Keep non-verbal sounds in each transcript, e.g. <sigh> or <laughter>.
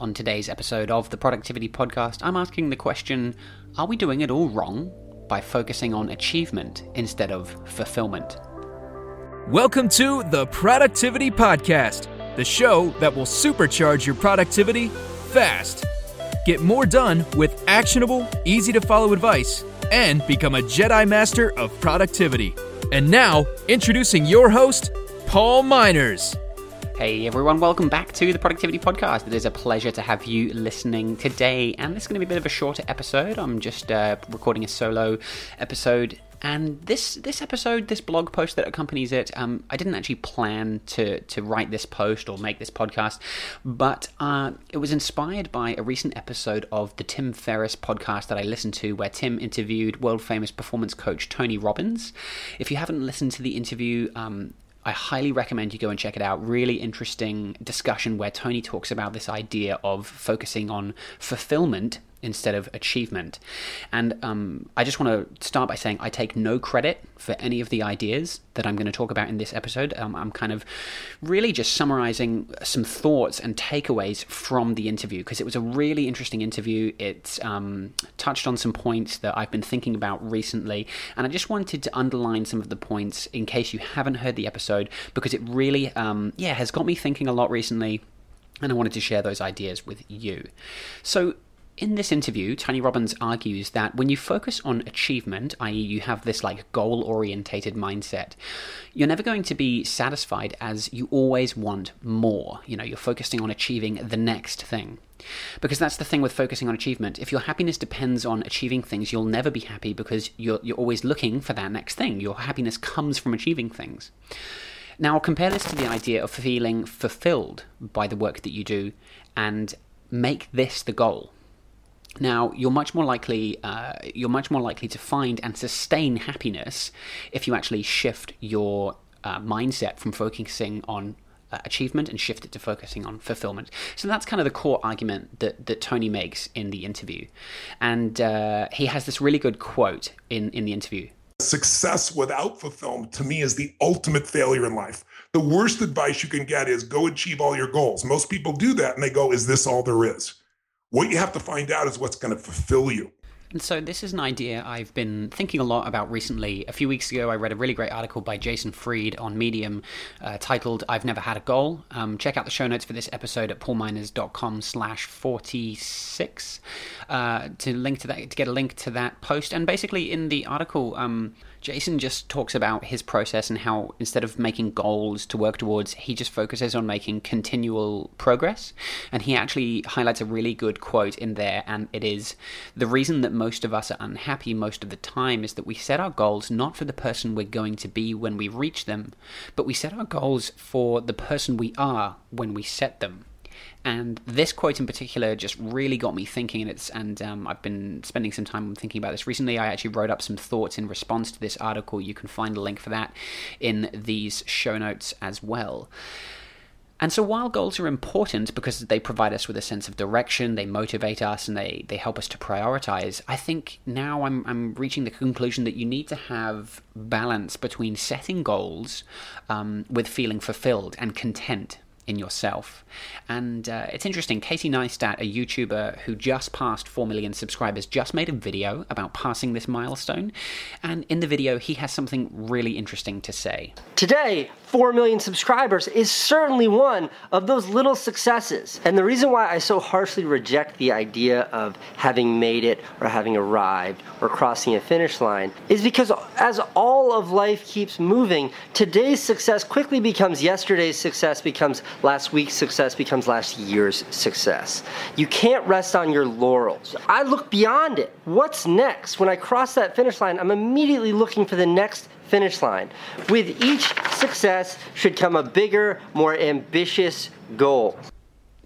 On today's episode of the Productivity Podcast, I'm asking the question Are we doing it all wrong by focusing on achievement instead of fulfillment? Welcome to the Productivity Podcast, the show that will supercharge your productivity fast. Get more done with actionable, easy to follow advice and become a Jedi Master of productivity. And now, introducing your host, Paul Minors. Hey everyone, welcome back to the Productivity Podcast. It is a pleasure to have you listening today, and this is going to be a bit of a shorter episode. I'm just uh, recording a solo episode. And this this episode, this blog post that accompanies it, um, I didn't actually plan to to write this post or make this podcast, but uh, it was inspired by a recent episode of the Tim Ferriss podcast that I listened to, where Tim interviewed world famous performance coach Tony Robbins. If you haven't listened to the interview, um, I highly recommend you go and check it out. Really interesting discussion where Tony talks about this idea of focusing on fulfillment instead of achievement. And um, I just want to start by saying I take no credit for any of the ideas that I'm going to talk about in this episode. Um, I'm kind of really just summarizing some thoughts and takeaways from the interview because it was a really interesting interview. It um, touched on some points that I've been thinking about recently, and I just wanted to underline some of the points in case you haven't heard the episode because it really, um, yeah, has got me thinking a lot recently and I wanted to share those ideas with you. So, in this interview, Tony Robbins argues that when you focus on achievement, i.e., you have this like goal orientated mindset, you're never going to be satisfied as you always want more. You know, you're focusing on achieving the next thing. Because that's the thing with focusing on achievement. If your happiness depends on achieving things, you'll never be happy because you're, you're always looking for that next thing. Your happiness comes from achieving things. Now, compare this to the idea of feeling fulfilled by the work that you do and make this the goal. Now, you're much more likely uh, you're much more likely to find and sustain happiness if you actually shift your uh, mindset from focusing on uh, achievement and shift it to focusing on fulfillment. So that's kind of the core argument that, that Tony makes in the interview. And uh, he has this really good quote in, in the interview. Success without fulfillment to me is the ultimate failure in life. The worst advice you can get is go achieve all your goals. Most people do that and they go, Is this all there is? What you have to find out is what's going to fulfill you. And so, this is an idea I've been thinking a lot about recently. A few weeks ago, I read a really great article by Jason Fried on Medium uh, titled I've Never Had a Goal. Um, check out the show notes for this episode at paulminors.com slash 46 uh, to link to that, to get a link to that post. And basically, in the article, um, Jason just talks about his process and how instead of making goals to work towards, he just focuses on making continual progress. And he actually highlights a really good quote in there, and it is the reason that most of us are unhappy most of the time is that we set our goals not for the person we're going to be when we reach them, but we set our goals for the person we are when we set them. And this quote in particular just really got me thinking, and it's and um, I've been spending some time thinking about this recently. I actually wrote up some thoughts in response to this article. You can find a link for that in these show notes as well. And so while goals are important because they provide us with a sense of direction, they motivate us and they, they help us to prioritize, I think now I'm, I'm reaching the conclusion that you need to have balance between setting goals um, with feeling fulfilled and content in yourself. And uh, it's interesting, Casey Neistat, a YouTuber who just passed 4 million subscribers, just made a video about passing this milestone. And in the video, he has something really interesting to say. Today, 4 million subscribers is certainly one of those little successes. And the reason why I so harshly reject the idea of having made it or having arrived or crossing a finish line is because as all of life keeps moving, today's success quickly becomes yesterday's success, becomes last week's success, becomes last year's success. You can't rest on your laurels. I look beyond it. What's next? When I cross that finish line, I'm immediately looking for the next finish line. With each success should come a bigger, more ambitious goal.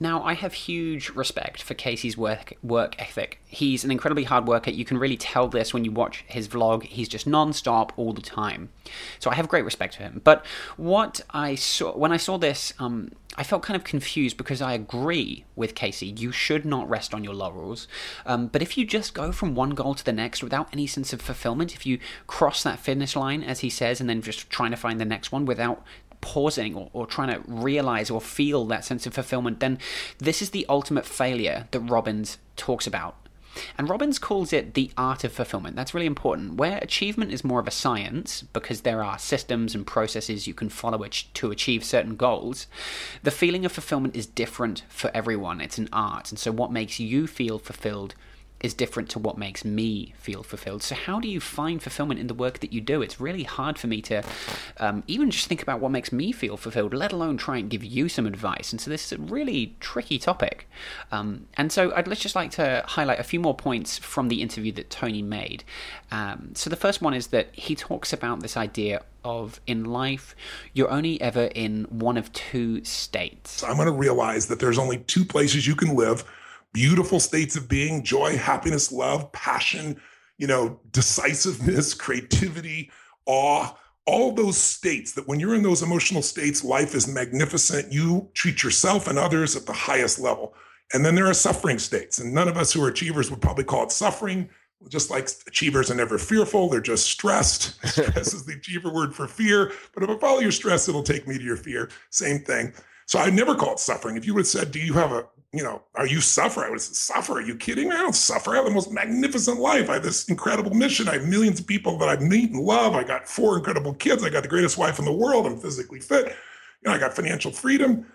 Now, I have huge respect for Casey's work work ethic. He's an incredibly hard worker. You can really tell this when you watch his vlog. He's just non-stop all the time. So I have great respect for him. But what I saw when I saw this, um, I felt kind of confused because I agree with Casey. You should not rest on your laurels. Um, but if you just go from one goal to the next without any sense of fulfillment, if you cross that finish line, as he says, and then just trying to find the next one without pausing or, or trying to realize or feel that sense of fulfillment, then this is the ultimate failure that Robbins talks about. And Robbins calls it the art of fulfillment. That's really important. Where achievement is more of a science, because there are systems and processes you can follow to achieve certain goals, the feeling of fulfillment is different for everyone. It's an art. And so, what makes you feel fulfilled is different to what makes me feel fulfilled. So, how do you find fulfillment in the work that you do? It's really hard for me to um, even just think about what makes me feel fulfilled, let alone try and give you some advice. And so, this is a really tricky topic. Um, and so, I'd just like to highlight a few more points from the interview that Tony made. Um, so, the first one is that he talks about this idea of in life, you're only ever in one of two states. I'm going to realize that there's only two places you can live beautiful states of being joy, happiness, love, passion, you know, decisiveness, <laughs> creativity, awe, all those states that when you're in those emotional states, life is magnificent. You treat yourself and others at the highest level. And then there are suffering states. And none of us who are achievers would probably call it suffering. Just like achievers are never fearful, they're just stressed. <laughs> Stress is the achiever word for fear. But if I follow your stress, it'll take me to your fear. Same thing. So I never call it suffering. If you would have said, Do you have a you know, are you suffering? I would say, suffer? Are you kidding me? I don't suffer. I have the most magnificent life. I have this incredible mission. I have millions of people that I meet and love. I got four incredible kids. I got the greatest wife in the world. I'm physically fit. You know, I got financial freedom.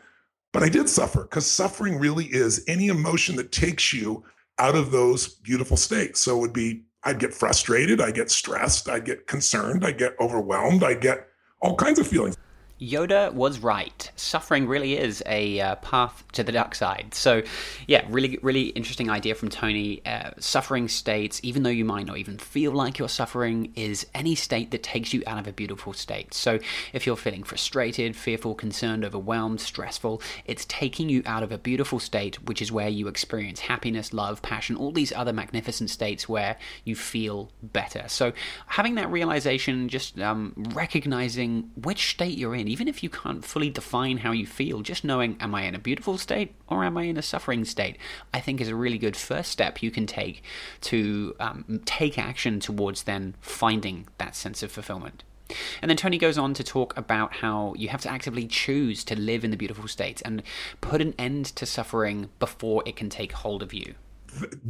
But I did suffer because suffering really is any emotion that takes you out of those beautiful states. So it would be I'd get frustrated, I get stressed, I get concerned, I get overwhelmed, I get all kinds of feelings. Yoda was right. Suffering really is a uh, path to the dark side. So, yeah, really, really interesting idea from Tony. Uh, suffering states, even though you might not even feel like you're suffering, is any state that takes you out of a beautiful state. So, if you're feeling frustrated, fearful, concerned, overwhelmed, stressful, it's taking you out of a beautiful state, which is where you experience happiness, love, passion, all these other magnificent states where you feel better. So, having that realization, just um, recognizing which state you're in even if you can't fully define how you feel, just knowing, am I in a beautiful state or am I in a suffering state, I think is a really good first step you can take to um, take action towards then finding that sense of fulfillment. And then Tony goes on to talk about how you have to actively choose to live in the beautiful state and put an end to suffering before it can take hold of you.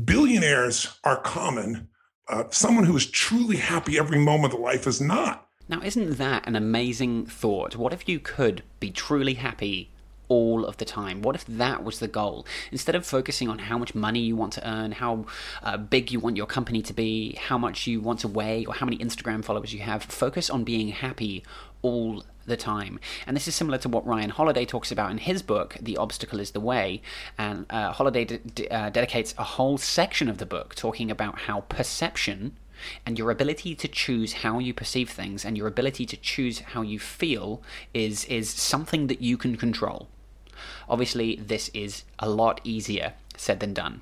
Billionaires are common. Uh, someone who is truly happy every moment of life is not. Now, isn't that an amazing thought? What if you could be truly happy all of the time? What if that was the goal? Instead of focusing on how much money you want to earn, how uh, big you want your company to be, how much you want to weigh, or how many Instagram followers you have, focus on being happy all the time. And this is similar to what Ryan Holiday talks about in his book, The Obstacle is the Way. And uh, Holiday d- uh, dedicates a whole section of the book talking about how perception and your ability to choose how you perceive things and your ability to choose how you feel is is something that you can control. Obviously, this is a lot easier said than done.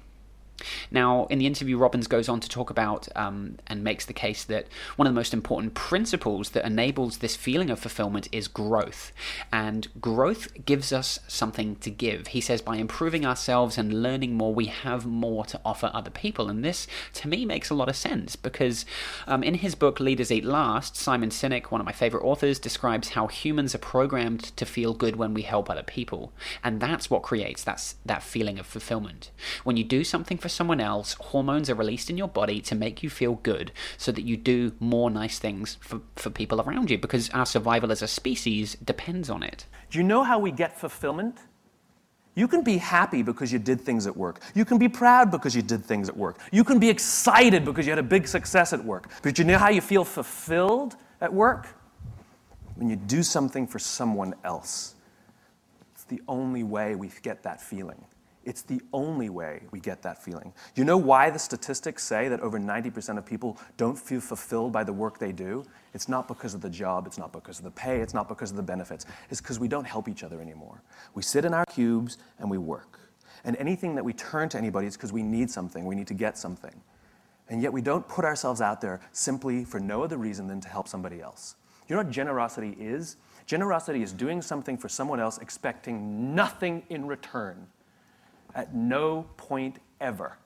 Now, in the interview, Robbins goes on to talk about um, and makes the case that one of the most important principles that enables this feeling of fulfillment is growth. And growth gives us something to give. He says by improving ourselves and learning more, we have more to offer other people. And this, to me, makes a lot of sense because um, in his book, Leaders Eat Last, Simon Sinek, one of my favorite authors, describes how humans are programmed to feel good when we help other people. And that's what creates that, that feeling of fulfillment. When you do something for someone else, hormones are released in your body to make you feel good so that you do more nice things for, for people around you because our survival as a species depends on it. Do you know how we get fulfillment? You can be happy because you did things at work. You can be proud because you did things at work. You can be excited because you had a big success at work. But you know how you feel fulfilled at work? When you do something for someone else. It's the only way we get that feeling. It's the only way we get that feeling. You know why the statistics say that over 90% of people don't feel fulfilled by the work they do? It's not because of the job, it's not because of the pay, it's not because of the benefits. It's because we don't help each other anymore. We sit in our cubes and we work. And anything that we turn to anybody is because we need something, we need to get something. And yet we don't put ourselves out there simply for no other reason than to help somebody else. You know what generosity is? Generosity is doing something for someone else expecting nothing in return at no point ever.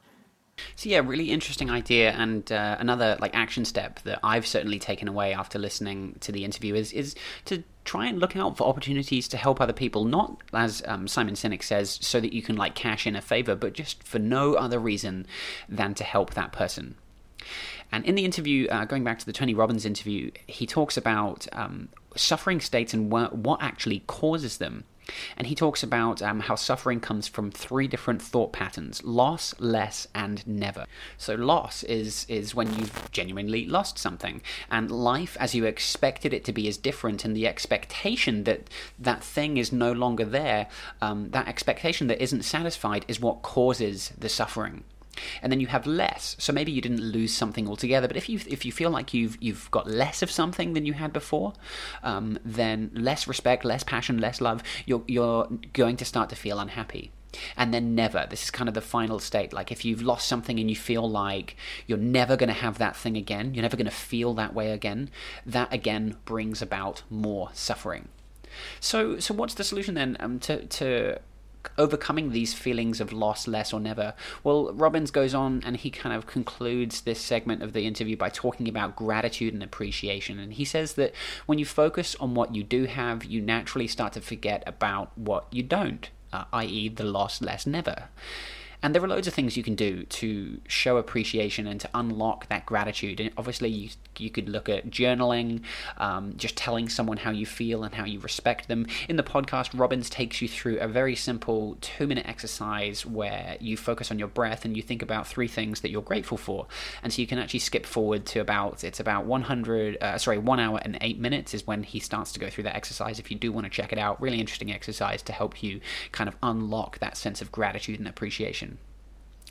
So yeah, really interesting idea, and uh, another like action step that I've certainly taken away after listening to the interview is is to try and look out for opportunities to help other people, not as um, Simon Sinek says, so that you can like cash in a favor, but just for no other reason than to help that person. And in the interview, uh, going back to the Tony Robbins interview, he talks about um, suffering states and wh- what actually causes them. And he talks about um, how suffering comes from three different thought patterns loss, less, and never. So, loss is, is when you've genuinely lost something. And life, as you expected it to be, is different. And the expectation that that thing is no longer there, um, that expectation that isn't satisfied, is what causes the suffering and then you have less. So maybe you didn't lose something altogether, but if you if you feel like you've you've got less of something than you had before, um, then less respect, less passion, less love, you're you're going to start to feel unhappy. And then never. This is kind of the final state. Like if you've lost something and you feel like you're never going to have that thing again, you're never going to feel that way again, that again brings about more suffering. So, so what's the solution then um, to to overcoming these feelings of loss, less or never. Well, Robbins goes on and he kind of concludes this segment of the interview by talking about gratitude and appreciation. And he says that when you focus on what you do have, you naturally start to forget about what you don't, uh, i.e., the loss, less, never. And there are loads of things you can do to show appreciation and to unlock that gratitude. And obviously, you, you could look at journaling, um, just telling someone how you feel and how you respect them. In the podcast, Robbins takes you through a very simple two minute exercise where you focus on your breath and you think about three things that you're grateful for. And so you can actually skip forward to about, it's about 100, uh, sorry, one hour and eight minutes is when he starts to go through that exercise. If you do want to check it out, really interesting exercise to help you kind of unlock that sense of gratitude and appreciation.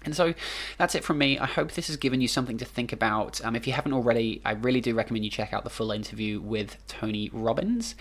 And so that's it from me. I hope this has given you something to think about. Um, if you haven't already, I really do recommend you check out the full interview with Tony Robbins.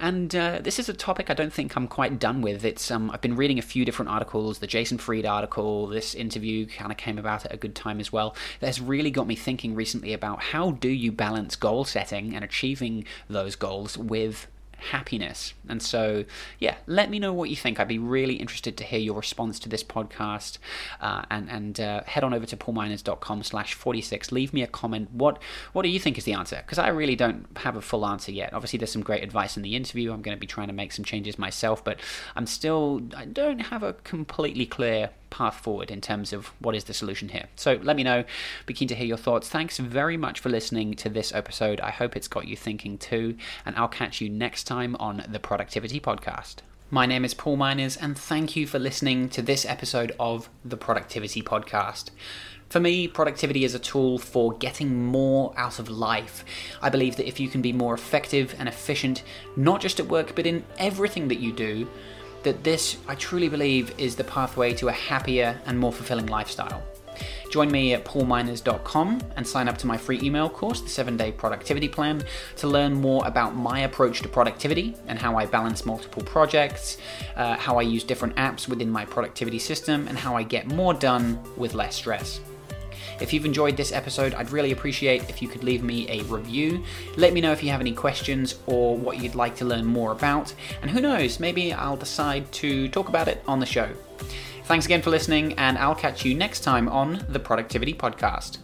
And uh, this is a topic I don't think I'm quite done with. It's um, I've been reading a few different articles. The Jason Fried article, this interview kind of came about at a good time as well. That has really got me thinking recently about how do you balance goal setting and achieving those goals with happiness. And so, yeah, let me know what you think. I'd be really interested to hear your response to this podcast. Uh, and and uh, head on over to paulminors.com slash 46. Leave me a comment. What, what do you think is the answer? Because I really don't have a full answer yet. Obviously, there's some great advice in the interview. I'm going to be trying to make some changes myself, but I'm still, I don't have a completely clear path forward in terms of what is the solution here. So let me know. Be keen to hear your thoughts. Thanks very much for listening to this episode. I hope it's got you thinking too, and I'll catch you next time on the Productivity Podcast. My name is Paul Minors, and thank you for listening to this episode of the Productivity Podcast. For me, productivity is a tool for getting more out of life. I believe that if you can be more effective and efficient, not just at work, but in everything that you do, that this, I truly believe, is the pathway to a happier and more fulfilling lifestyle. Join me at paulminors.com and sign up to my free email course, the 7 Day Productivity Plan, to learn more about my approach to productivity and how I balance multiple projects, uh, how I use different apps within my productivity system, and how I get more done with less stress. If you've enjoyed this episode, I'd really appreciate if you could leave me a review. Let me know if you have any questions or what you'd like to learn more about. And who knows, maybe I'll decide to talk about it on the show. Thanks again for listening, and I'll catch you next time on the Productivity Podcast.